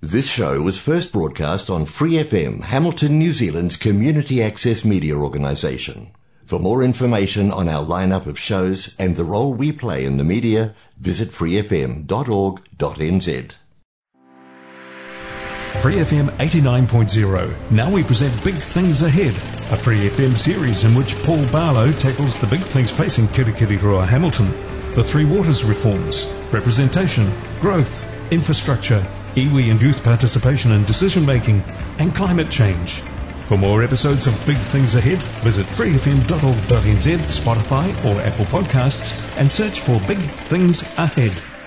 This show was first broadcast on Free FM, Hamilton, New Zealand's community access media organisation. For more information on our lineup of shows and the role we play in the media, visit freefm.org.nz. Free FM 89.0. Now we present Big Things Ahead, a Free FM series in which Paul Barlow tackles the big things facing Kirikiriroa Hamilton. The Three Waters reforms, representation, growth, infrastructure, iwi and youth participation in decision making, and climate change. For more episodes of Big Things Ahead, visit freefm.org.nz, Spotify, or Apple Podcasts and search for Big Things Ahead.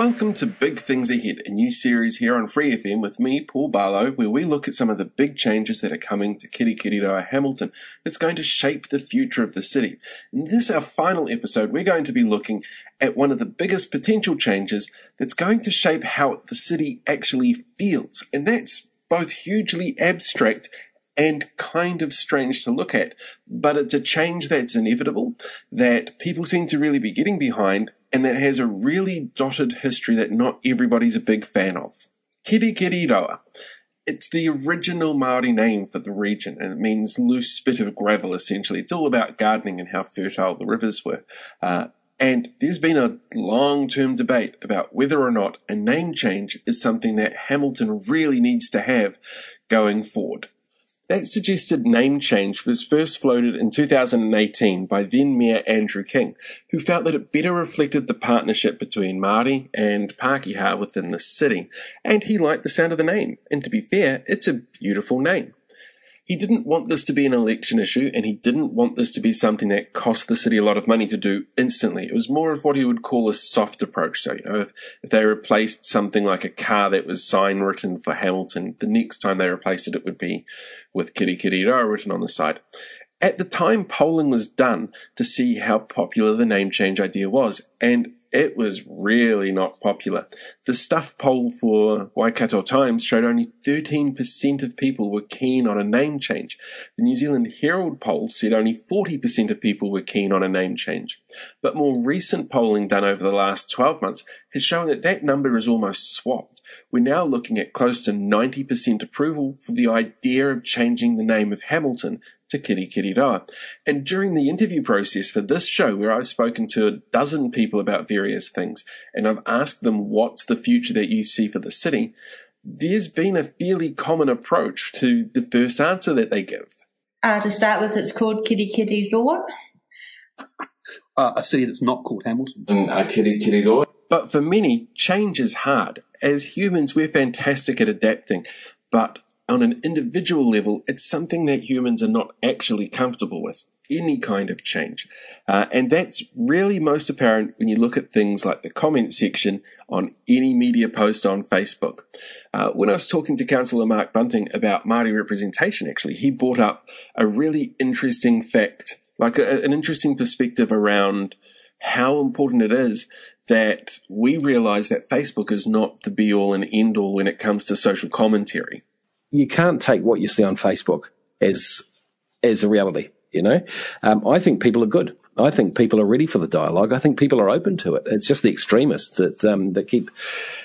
Welcome to Big Things Ahead, a new series here on Free FM with me, Paul Barlow, where we look at some of the big changes that are coming to Kirikiriroa Hamilton that's going to shape the future of the city. In this, our final episode, we're going to be looking at one of the biggest potential changes that's going to shape how the city actually feels. And that's both hugely abstract and kind of strange to look at. But it's a change that's inevitable, that people seem to really be getting behind, and that has a really dotted history that not everybody's a big fan of. Kirikiriroa. It's the original Maori name for the region, and it means loose bit of gravel essentially. It's all about gardening and how fertile the rivers were. Uh, and there's been a long term debate about whether or not a name change is something that Hamilton really needs to have going forward. That suggested name change was first floated in 2018 by then Mayor Andrew King, who felt that it better reflected the partnership between Māori and Pākehā within the city, and he liked the sound of the name. And to be fair, it's a beautiful name. He didn't want this to be an election issue, and he didn't want this to be something that cost the city a lot of money to do instantly. It was more of what he would call a soft approach. So, you know, if, if they replaced something like a car that was sign written for Hamilton, the next time they replaced it, it would be with Kitty Kirikiriroa written on the side. At the time, polling was done to see how popular the name change idea was, and it was really not popular. The stuff poll for Waikato Times showed only 13% of people were keen on a name change. The New Zealand Herald poll said only 40% of people were keen on a name change. But more recent polling done over the last 12 months has shown that that number is almost swapped. We're now looking at close to 90% approval for the idea of changing the name of Hamilton to Kitty Kitty Kirikiriroa. And during the interview process for this show, where I've spoken to a dozen people about various things, and I've asked them what's the future that you see for the city, there's been a fairly common approach to the first answer that they give. Uh, to start with, it's called Kirikiriroa. Uh, a city that's not called Hamilton. And uh, Kirikiriroa. But for many, change is hard. As humans, we're fantastic at adapting, but on an individual level, it's something that humans are not actually comfortable with. Any kind of change. Uh, and that's really most apparent when you look at things like the comment section on any media post on Facebook. Uh, when I was talking to Councillor Mark Bunting about Māori representation, actually, he brought up a really interesting fact, like a, an interesting perspective around how important it is that we realize that Facebook is not the be all and end all when it comes to social commentary you can't take what you see on Facebook as as a reality. You know, um, I think people are good. I think people are ready for the dialogue. I think people are open to it. It's just the extremists that um, that keep,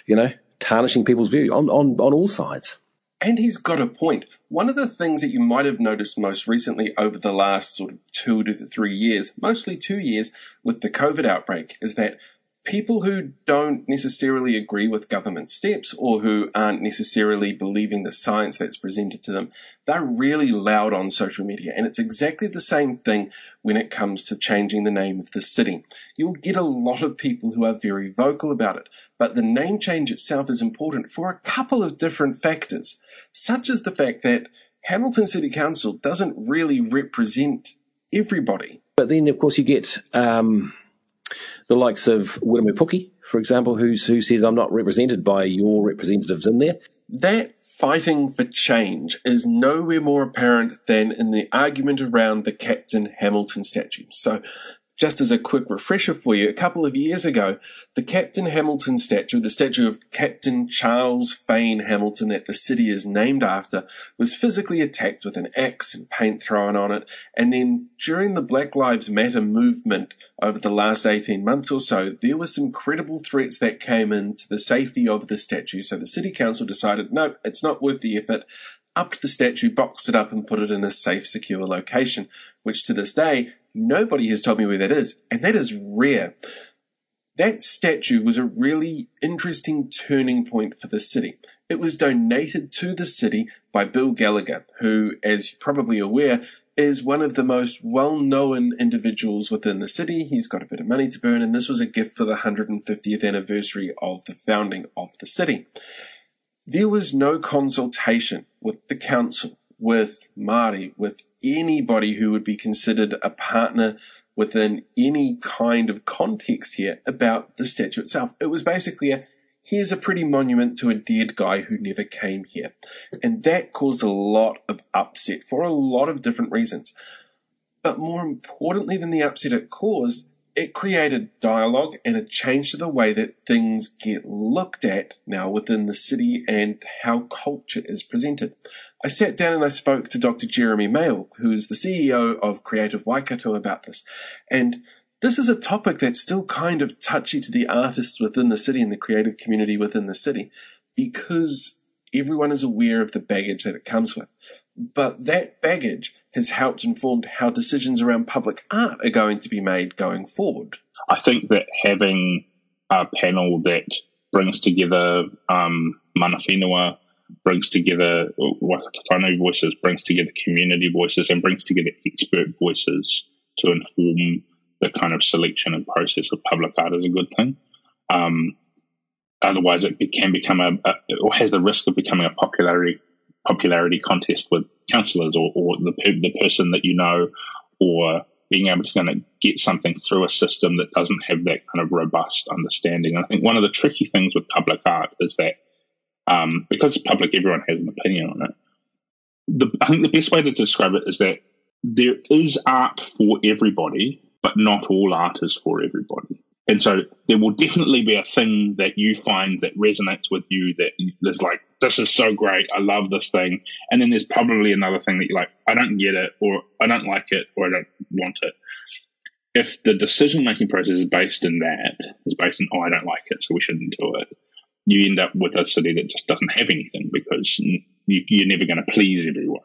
you know, tarnishing people's view on, on on all sides. And he's got a point. One of the things that you might have noticed most recently over the last sort of two to three years, mostly two years, with the COVID outbreak, is that people who don't necessarily agree with government steps or who aren't necessarily believing the science that's presented to them, they're really loud on social media. And it's exactly the same thing when it comes to changing the name of the city. You'll get a lot of people who are very vocal about it, but the name change itself is important for a couple of different factors, such as the fact that Hamilton City Council doesn't really represent everybody. But then, of course, you get um, the likes of Puki, for example, who's, who says, I'm not represented by your representatives in there. That fighting for change is nowhere more apparent than in the argument around the Captain Hamilton statue. So, Just as a quick refresher for you, a couple of years ago, the Captain Hamilton statue, the statue of Captain Charles Fane Hamilton that the city is named after, was physically attacked with an axe and paint thrown on it. And then during the Black Lives Matter movement over the last 18 months or so, there were some credible threats that came into the safety of the statue. So the city council decided, no, it's not worth the effort upped the statue, boxed it up, and put it in a safe, secure location, which to this day, nobody has told me where that is, and that is rare. That statue was a really interesting turning point for the city. It was donated to the city by Bill Gallagher, who, as you're probably aware, is one of the most well known individuals within the city. He's got a bit of money to burn, and this was a gift for the 150th anniversary of the founding of the city. There was no consultation with the council, with Māori, with anybody who would be considered a partner within any kind of context here about the statue itself. It was basically a here's a pretty monument to a dead guy who never came here. And that caused a lot of upset for a lot of different reasons. But more importantly than the upset it caused, it created dialogue and a change to the way that things get looked at now within the city and how culture is presented. I sat down and I spoke to Dr. Jeremy Mayall, who is the CEO of Creative Waikato, about this. And this is a topic that's still kind of touchy to the artists within the city and the creative community within the city because everyone is aware of the baggage that it comes with. But that baggage has helped inform how decisions around public art are going to be made going forward. I think that having a panel that brings together um, mana whenua, brings together Waikato voices, brings together community voices, and brings together expert voices to inform the kind of selection and process of public art is a good thing. Um, otherwise, it can become a, a, or has the risk of becoming a popularity popularity contest with councillors or, or the, the person that you know or being able to kind of get something through a system that doesn't have that kind of robust understanding. And I think one of the tricky things with public art is that um, because it's public, everyone has an opinion on it. The, I think the best way to describe it is that there is art for everybody, but not all art is for everybody. And so there will definitely be a thing that you find that resonates with you that is like, this is so great. I love this thing. And then there's probably another thing that you're like, I don't get it, or I don't like it, or I don't want it. If the decision making process is based in that, is based in, oh, I don't like it, so we shouldn't do it, you end up with a city that just doesn't have anything because you, you're never going to please everyone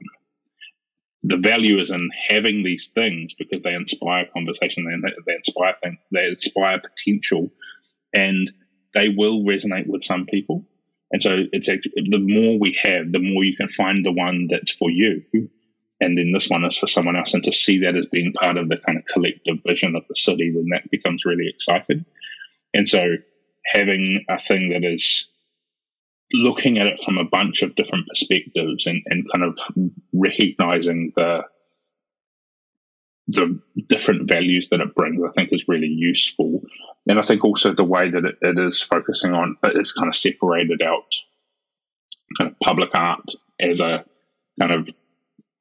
the value is in having these things because they inspire conversation, they, they inspire things, they inspire potential, and they will resonate with some people. And so it's the more we have, the more you can find the one that's for you. And then this one is for someone else. And to see that as being part of the kind of collective vision of the city, then that becomes really exciting. And so having a thing that is looking at it from a bunch of different perspectives and, and kind of recognizing the the different values that it brings, I think is really useful. And I think also the way that it, it is focusing on it is kind of separated out kind of public art as a kind of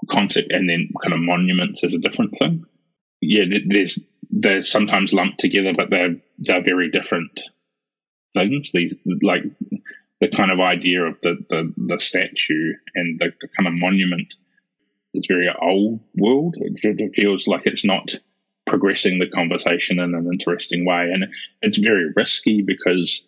concept and then kind of monuments as a different thing. Yeah, there's they're sometimes lumped together, but they're they're very different things. These like the kind of idea of the, the, the statue and the, the, kind of monument is very old world. It, feels like it's not progressing the conversation in an interesting way. And it's very risky because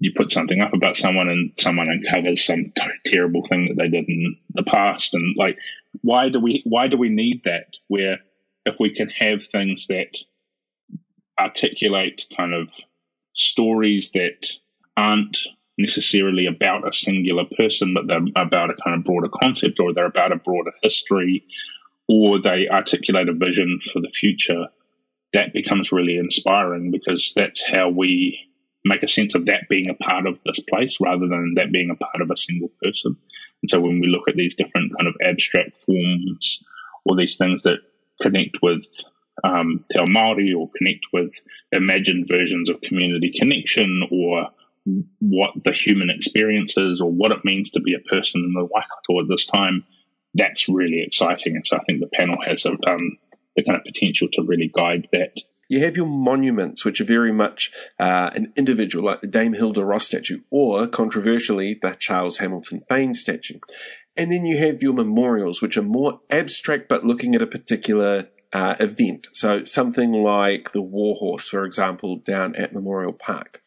you put something up about someone and someone uncovers some terrible thing that they did in the past. And like, why do we, why do we need that? Where if we can have things that articulate kind of stories that aren't necessarily about a singular person, but they're about a kind of broader concept or they're about a broader history or they articulate a vision for the future, that becomes really inspiring because that's how we make a sense of that being a part of this place rather than that being a part of a single person. And so when we look at these different kind of abstract forms or these things that connect with um, Te Māori or connect with imagined versions of community connection or what the human experience is or what it means to be a person in the Waikato at this time, that's really exciting. And so I think the panel has um, the kind of potential to really guide that. You have your monuments, which are very much uh, an individual, like the Dame Hilda Ross statue, or controversially, the Charles Hamilton Fane statue. And then you have your memorials, which are more abstract but looking at a particular uh, event. So something like the Warhorse, for example, down at Memorial Park.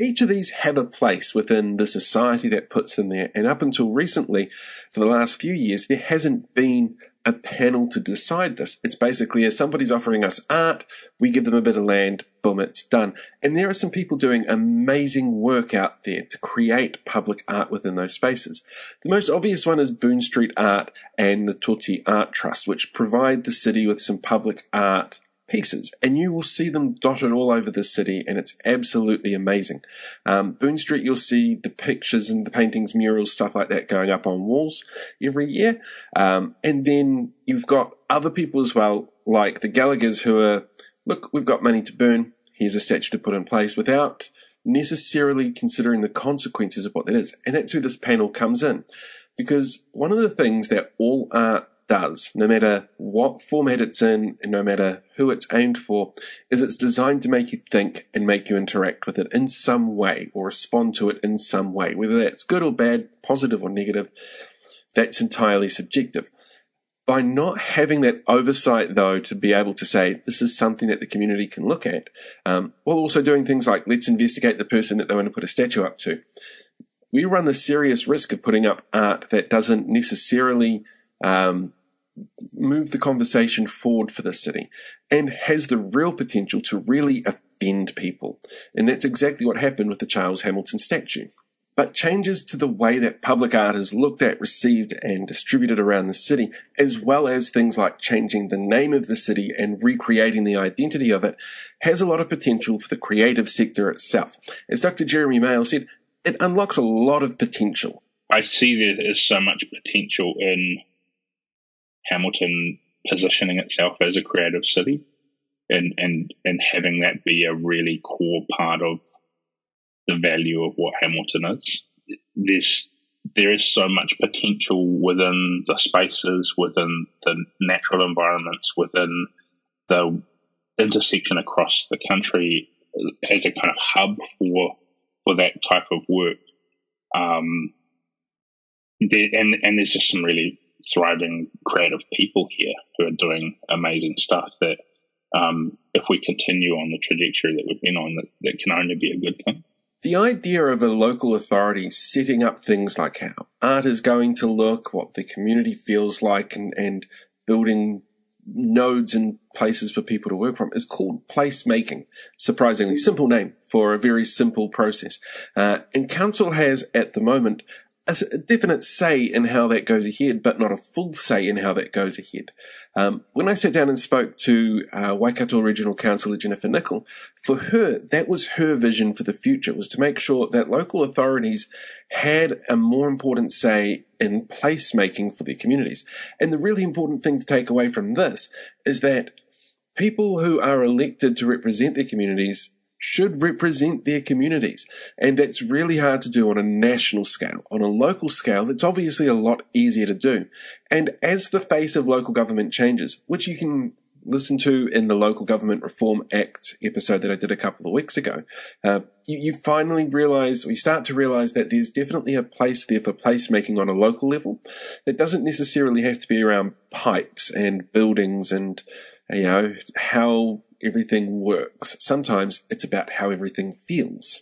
Each of these have a place within the society that puts them there. And up until recently, for the last few years, there hasn't been a panel to decide this. It's basically as somebody's offering us art, we give them a bit of land, boom, it's done. And there are some people doing amazing work out there to create public art within those spaces. The most obvious one is Boon Street Art and the Toti Art Trust, which provide the city with some public art pieces, and you will see them dotted all over the city, and it's absolutely amazing. Um, Boon Street, you'll see the pictures and the paintings, murals, stuff like that going up on walls every year. Um, and then you've got other people as well, like the Gallaghers, who are, look, we've got money to burn, here's a statue to put in place without necessarily considering the consequences of what that is. And that's where this panel comes in. Because one of the things that all art does, no matter what format it's in and no matter who it's aimed for, is it's designed to make you think and make you interact with it in some way or respond to it in some way. Whether that's good or bad, positive or negative, that's entirely subjective. By not having that oversight, though, to be able to say this is something that the community can look at, um, while also doing things like let's investigate the person that they want to put a statue up to, we run the serious risk of putting up art that doesn't necessarily um, move the conversation forward for the city and has the real potential to really offend people. And that's exactly what happened with the Charles Hamilton statue. But changes to the way that public art is looked at, received, and distributed around the city, as well as things like changing the name of the city and recreating the identity of it, has a lot of potential for the creative sector itself. As Dr. Jeremy Mayall said, it unlocks a lot of potential. I see there is so much potential in Hamilton positioning itself as a creative city and, and, and having that be a really core part of the value of what Hamilton is. There's, there is so much potential within the spaces, within the natural environments, within the intersection across the country as a kind of hub for, for that type of work. Um, there, and, and there's just some really thriving creative people here who are doing amazing stuff that um, if we continue on the trajectory that we've been on, that, that can only be a good thing. The idea of a local authority setting up things like how art is going to look, what the community feels like, and, and building nodes and places for people to work from is called placemaking. Surprisingly simple name for a very simple process. Uh, and council has at the moment a definite say in how that goes ahead, but not a full say in how that goes ahead. Um, when I sat down and spoke to uh, Waikato Regional Councillor Jennifer Nickel, for her, that was her vision for the future, was to make sure that local authorities had a more important say in placemaking for their communities. And the really important thing to take away from this is that people who are elected to represent their communities should represent their communities. And that's really hard to do on a national scale. On a local scale, it's obviously a lot easier to do. And as the face of local government changes, which you can listen to in the Local Government Reform Act episode that I did a couple of weeks ago, uh, you, you, finally realize, or you start to realize that there's definitely a place there for placemaking on a local level. That doesn't necessarily have to be around pipes and buildings and, you know, how everything works. Sometimes it's about how everything feels.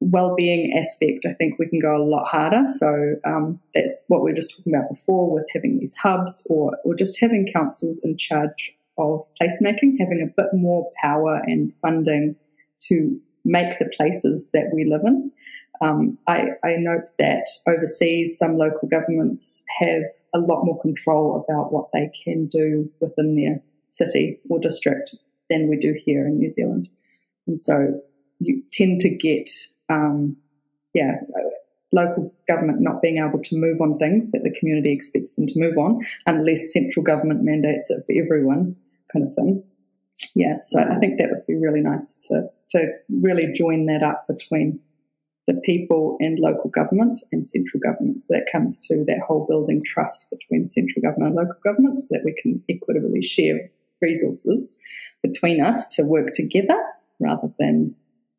Well-being aspect, I think we can go a lot harder. So um, that's what we were just talking about before with having these hubs, or or just having councils in charge of placemaking, having a bit more power and funding to make the places that we live in. Um, I, I, note that overseas, some local governments have a lot more control about what they can do within their city or district than we do here in New Zealand. And so you tend to get, um, yeah, local government not being able to move on things that the community expects them to move on unless central government mandates it for everyone, kind of thing. Yeah, so I think that would be really nice to, to really join that up between the people and local government and central government. So that comes to that whole building trust between central government and local government so that we can equitably share resources between us to work together rather than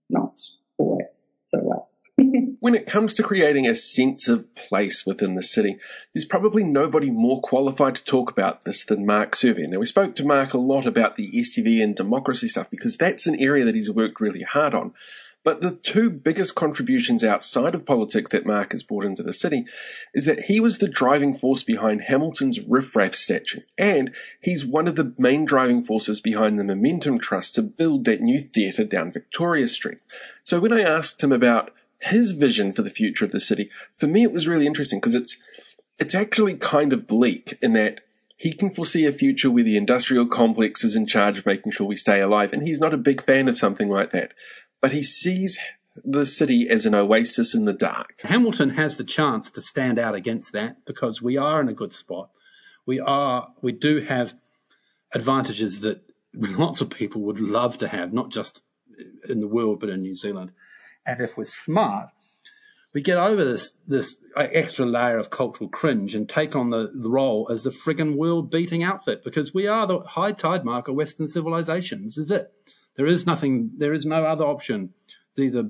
not always so well. when it comes to creating a sense of place within the city, there's probably nobody more qualified to talk about this than Mark Servian. Now, we spoke to Mark a lot about the STV and democracy stuff because that's an area that he's worked really hard on. But the two biggest contributions outside of politics that Mark has brought into the city is that he was the driving force behind Hamilton's riffraff statue, and he's one of the main driving forces behind the Momentum Trust to build that new theatre down Victoria Street. So when I asked him about his vision for the future of the city, for me it was really interesting because it's it's actually kind of bleak in that he can foresee a future where the industrial complex is in charge of making sure we stay alive, and he's not a big fan of something like that but he sees the city as an oasis in the dark. Hamilton has the chance to stand out against that because we are in a good spot. We are, we do have advantages that lots of people would love to have, not just in the world, but in New Zealand. And if we're smart, we get over this this extra layer of cultural cringe and take on the, the role as the friggin' world beating outfit because we are the high tide mark of Western civilization. This is it. There is nothing, there is no other option. It's either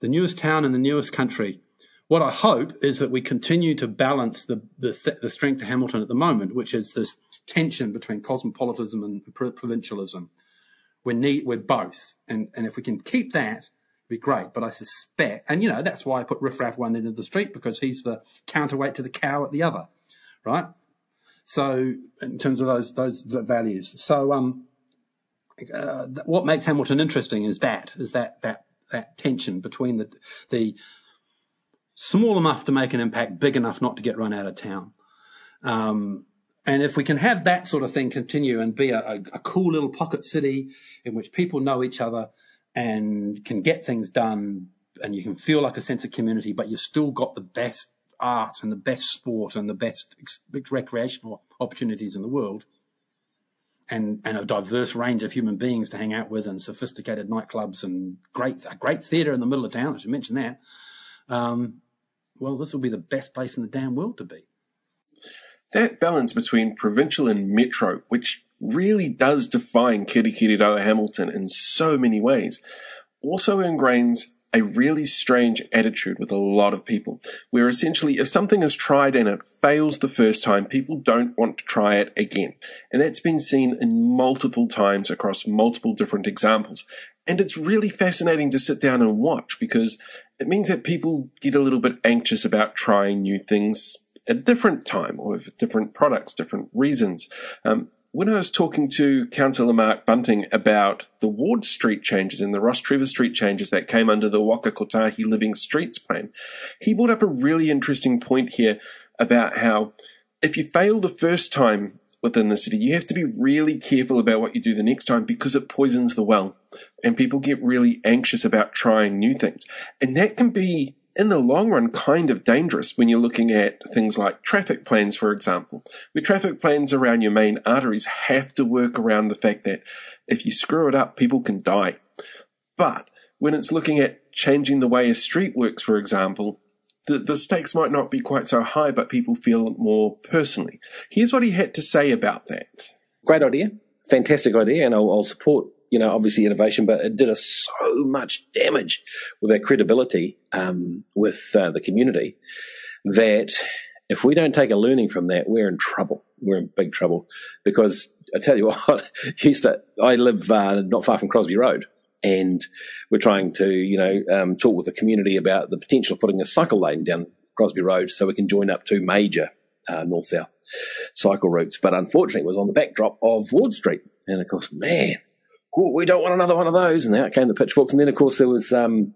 the newest town in the newest country. What I hope is that we continue to balance the, the, the strength of Hamilton at the moment, which is this tension between cosmopolitanism and provincialism. We need, we're both. And, and if we can keep that, it'd be great. But I suspect, and you know, that's why I put Riff Raff one end of the street because he's the counterweight to the cow at the other, right? So in terms of those, those values. So, um, uh, what makes Hamilton interesting is that is that that that tension between the the small enough to make an impact, big enough not to get run out of town. Um, and if we can have that sort of thing continue and be a, a, a, cool little pocket city in which people know each other and can get things done, and you can feel like a sense of community, but you've still got the best art and the best sport and the best recreational opportunities in the world and, and a diverse range of human beings to hang out with and sophisticated nightclubs and great, a great theatre in the middle of town. I should mention that. Um, well, this will be the best place in the damn world to be. That balance between provincial and metro, which really does define Kirikiriroa Hamilton in so many ways, also ingrains a really strange attitude with a lot of people, where essentially if something is tried and it fails the first time, people don't want to try it again. And that's been seen in multiple times across multiple different examples. And it's really fascinating to sit down and watch because it means that people get a little bit anxious about trying new things at a different time or with different products, different reasons. Um, when I was talking to Councillor Mark Bunting about the Ward Street changes and the Rostrevor Street changes that came under the Waka Kotahi Living Streets plan, he brought up a really interesting point here about how if you fail the first time within the city, you have to be really careful about what you do the next time because it poisons the well. And people get really anxious about trying new things. And that can be in the long run kind of dangerous when you're looking at things like traffic plans, for example. Where traffic plans around your main arteries have to work around the fact that if you screw it up, people can die. But when it's looking at changing the way a street works, for example, the, the stakes might not be quite so high, but people feel it more personally. Here's what he had to say about that. Great idea. Fantastic idea. And I'll, I'll support you know, obviously innovation, but it did us so much damage with our credibility um, with uh, the community that if we don't take a learning from that, we're in trouble. We're in big trouble because I tell you what, used to, I live uh, not far from Crosby Road, and we're trying to, you know, um, talk with the community about the potential of putting a cycle lane down Crosby Road so we can join up two major uh, north south cycle routes. But unfortunately, it was on the backdrop of Ward Street, and of course, man, we don't want another one of those. And out came the pitchforks. And then, of course, there was um,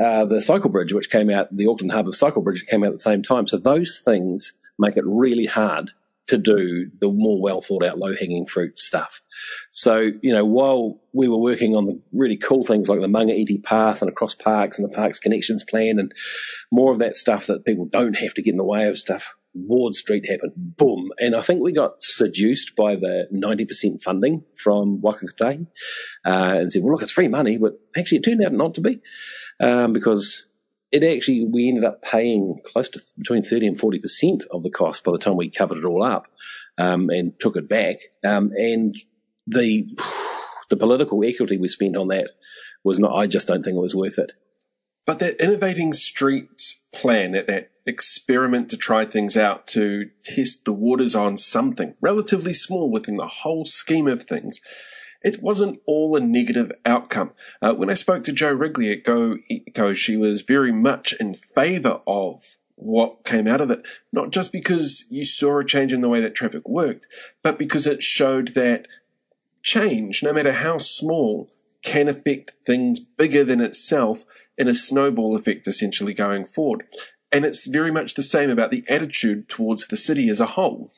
uh, the cycle bridge, which came out, the Auckland Harbour Cycle Bridge came out at the same time. So those things make it really hard to do the more well thought out, low hanging fruit stuff. So, you know, while we were working on the really cool things like the Manga Iti Path and across parks and the Parks Connections Plan and more of that stuff that people don't have to get in the way of stuff, Ward Street happened. Boom. And I think we got seduced by the 90% funding from Waka Kotahi uh, and said, well, look, it's free money, but actually it turned out not to be um, because it actually we ended up paying close to between thirty and forty percent of the cost by the time we covered it all up um, and took it back. Um, and the the political equity we spent on that was not. I just don't think it was worth it. But that innovating streets plan, that, that experiment to try things out, to test the waters on something relatively small within the whole scheme of things, it wasn't all a negative outcome. Uh, when I spoke to Jo Wrigley at Go Eco, she was very much in favour of what came out of it, not just because you saw a change in the way that traffic worked, but because it showed that change, no matter how small, can affect things bigger than itself in a snowball effect essentially going forward. And it's very much the same about the attitude towards the city as a whole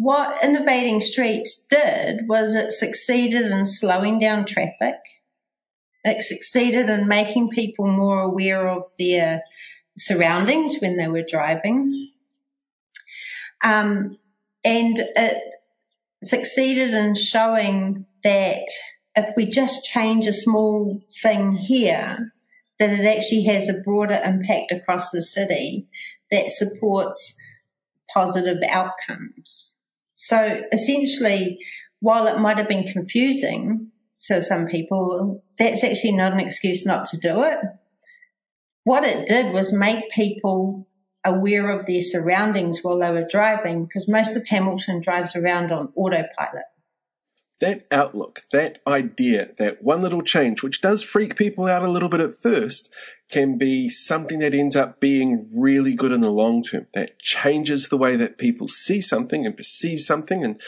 what Innovating Streets did was it succeeded in slowing down traffic. It succeeded in making people more aware of their surroundings when they were driving. Um, and it succeeded in showing that if we just change a small thing here, that it actually has a broader impact across the city that supports positive outcomes. So essentially, while it might have been confusing to some people, that's actually not an excuse not to do it. What it did was make people aware of their surroundings while they were driving because most of Hamilton drives around on autopilot that outlook, that idea, that one little change, which does freak people out a little bit at first, can be something that ends up being really good in the long term. That changes the way that people see something and perceive something and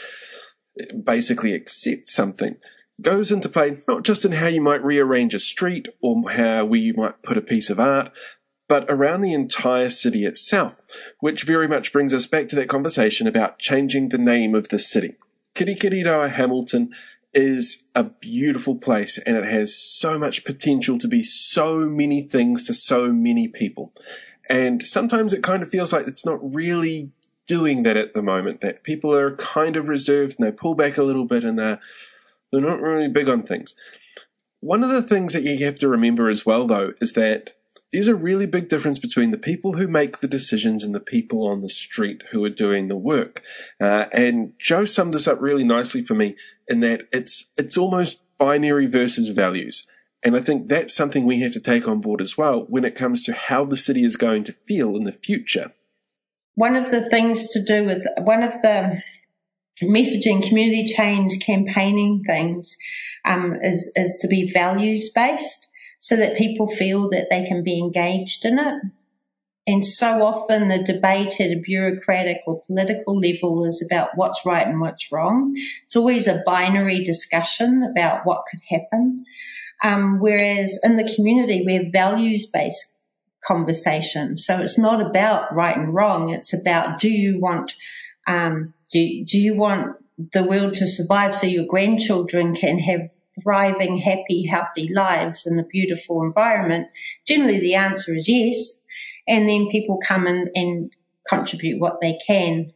uh, basically accept something. Goes into play not just in how you might rearrange a street or how where you might put a piece of art, but around the entire city itself, which very much brings us back to that conversation about changing the name of the city. Kirikiriroa Hamilton is a beautiful place and it has so much potential to be so many things to so many people. And sometimes it kind of feels like it's not really doing that at the moment, that people are kind of reserved and they pull back a little bit and they're, they're not really big on things. One of the things that you have to remember as well, though, is that there's a really big difference between the people who make the decisions and the people on the street who are doing the work. Uh, and Jo summed this up really nicely for me in that it's it's almost binary versus values. And I think that's something we have to take on board as well when it comes to how the city is going to feel in the future. One of the things to do with one of the messaging, community change, campaigning things um, is is to be values based so that people feel that they can be engaged in it. And so often the debate at a bureaucratic or political level is about what's right and what's wrong. It's always a binary discussion about what could happen. Um, whereas in the community, we're values based conversation. So it's not about right and wrong. It's about do you want, um, do, do you want the world to survive so your grandchildren can have thriving, happy, healthy lives in a beautiful environment? Generally, the answer is yes. And then people come in and contribute what they can.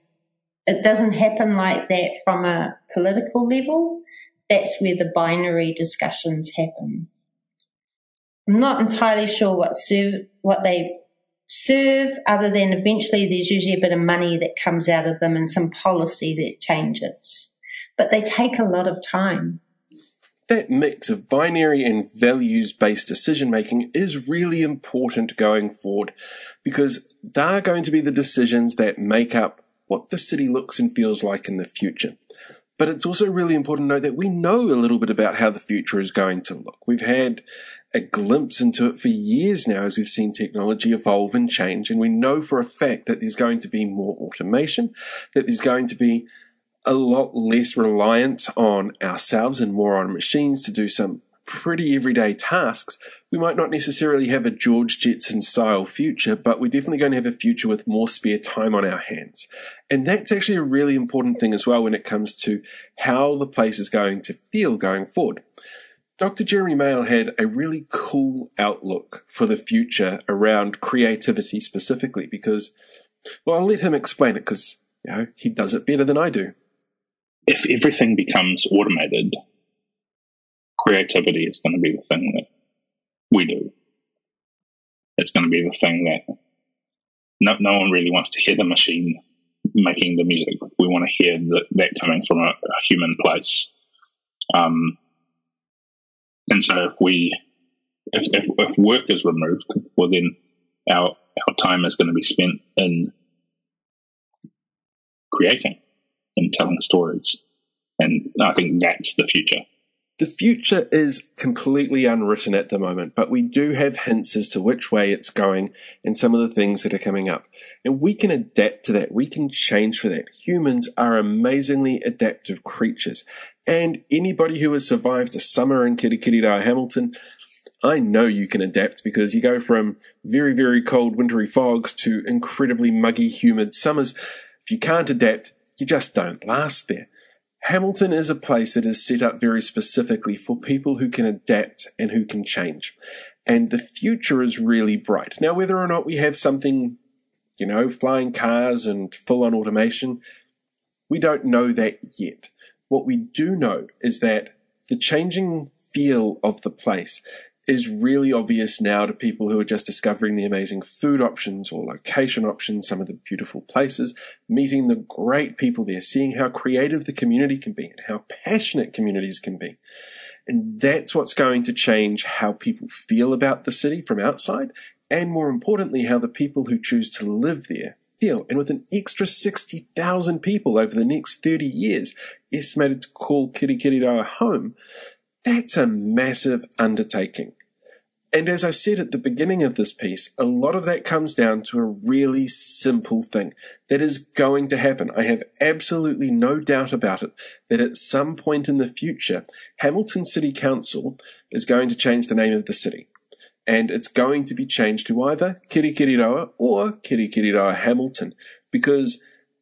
It doesn't happen like that from a political level. That's where the binary discussions happen. I'm not entirely sure what serve, what they serve other than eventually there's usually a bit of money that comes out of them and some policy that changes. But they take a lot of time that mix of binary and values based decision making is really important going forward because they're going to be the decisions that make up what the city looks and feels like in the future. But it's also really important to note that we know a little bit about how the future is going to look. We've had a glimpse into it for years now as we've seen technology evolve and change. And we know for a fact that there's going to be more automation, that there's going to be a lot less reliance on ourselves and more on machines to do some pretty everyday tasks, we might not necessarily have a George Jetson style future, but we're definitely going to have a future with more spare time on our hands. And that's actually a really important thing as well when it comes to how the place is going to feel going forward. Dr. Jeremy Mayall had a really cool outlook for the future around creativity specifically because, well, I'll let him explain it because, you know, he does it better than I do if everything becomes automated, creativity is going to be the thing that we do. it's going to be the thing that no, no one really wants to hear the machine making the music. We want to hear the, that coming from a, a human place. Um, and so if we, if, if, if work is removed, well then our, our time is going to be spent in creating and telling stories. And I think that's the future. The future is completely unwritten at the moment, but we do have hints as to which way it's going and some of the things that are coming up. And we can adapt to that. We can change for that. Humans are amazingly adaptive creatures. And anybody who has survived a summer in Kirikiriroa Hamilton, I know you can adapt because you go from very, very cold wintry fogs to incredibly muggy, humid summers. If you can't adapt, you just don't last there. Hamilton is a place that is set up very specifically for people who can adapt and who can change. And the future is really bright. Now, whether or not we have something, you know, flying cars and full on automation, we don't know that yet. What we do know is that the changing feel of the place is really obvious now to people who are just discovering the amazing food options or location options, some of the beautiful places, meeting the great people there, seeing how creative the community can be and how passionate communities can be. And that's what's going to change how people feel about the city from outside, and more importantly, how the people who choose to live there feel. And with an extra 60,000 people over the next 30 years estimated to call Kirikiriroa home, that's a massive undertaking. And as I said at the beginning of this piece, a lot of that comes down to a really simple thing that is going to happen. I have absolutely no doubt about it that at some point in the future, Hamilton City Council is going to change the name of the city. And it's going to be changed to either Kirikiriroa or Kirikiriroa Hamilton because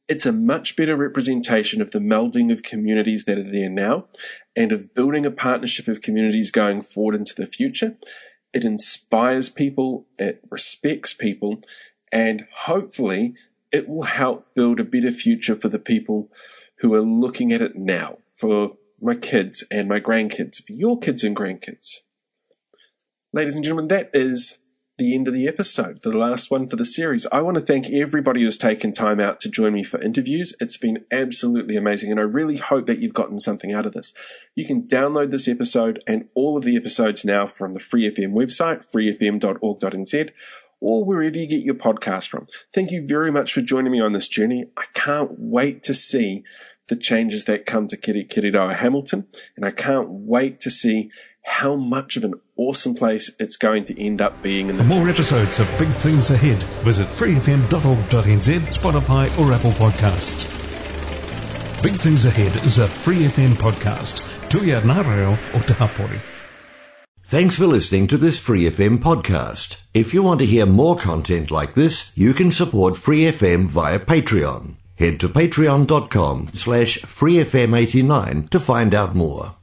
it's a much better representation of the melding of communities that are there now and of building a partnership of communities going forward into the future. It inspires people, it respects people, and hopefully it will help build a better future for the people who are looking at it now, for my kids and my grandkids, for your kids and grandkids. Ladies and gentlemen, that is the end of the episode, the last one for the series. I want to thank everybody who's taken time out to join me for interviews. It's been absolutely amazing, and I really hope that you've gotten something out of this. You can download this episode and all of the episodes now from the Free FM website, freefm.org.nz, or wherever you get your podcast from. Thank you very much for joining me on this journey. I can't wait to see the changes that come to Kirikiriroa Hamilton, and I can't wait to see how much of an awesome place it's going to end up being in the For more future. episodes of Big Things Ahead, visit freefm.org.nz, Spotify or Apple Podcasts. Big Things Ahead is a Free FM podcast. Tuia ngā reo o Te Hapori. Thanks for listening to this Free FM podcast. If you want to hear more content like this, you can support Free FM via Patreon. Head to patreon.com slash freefm89 to find out more.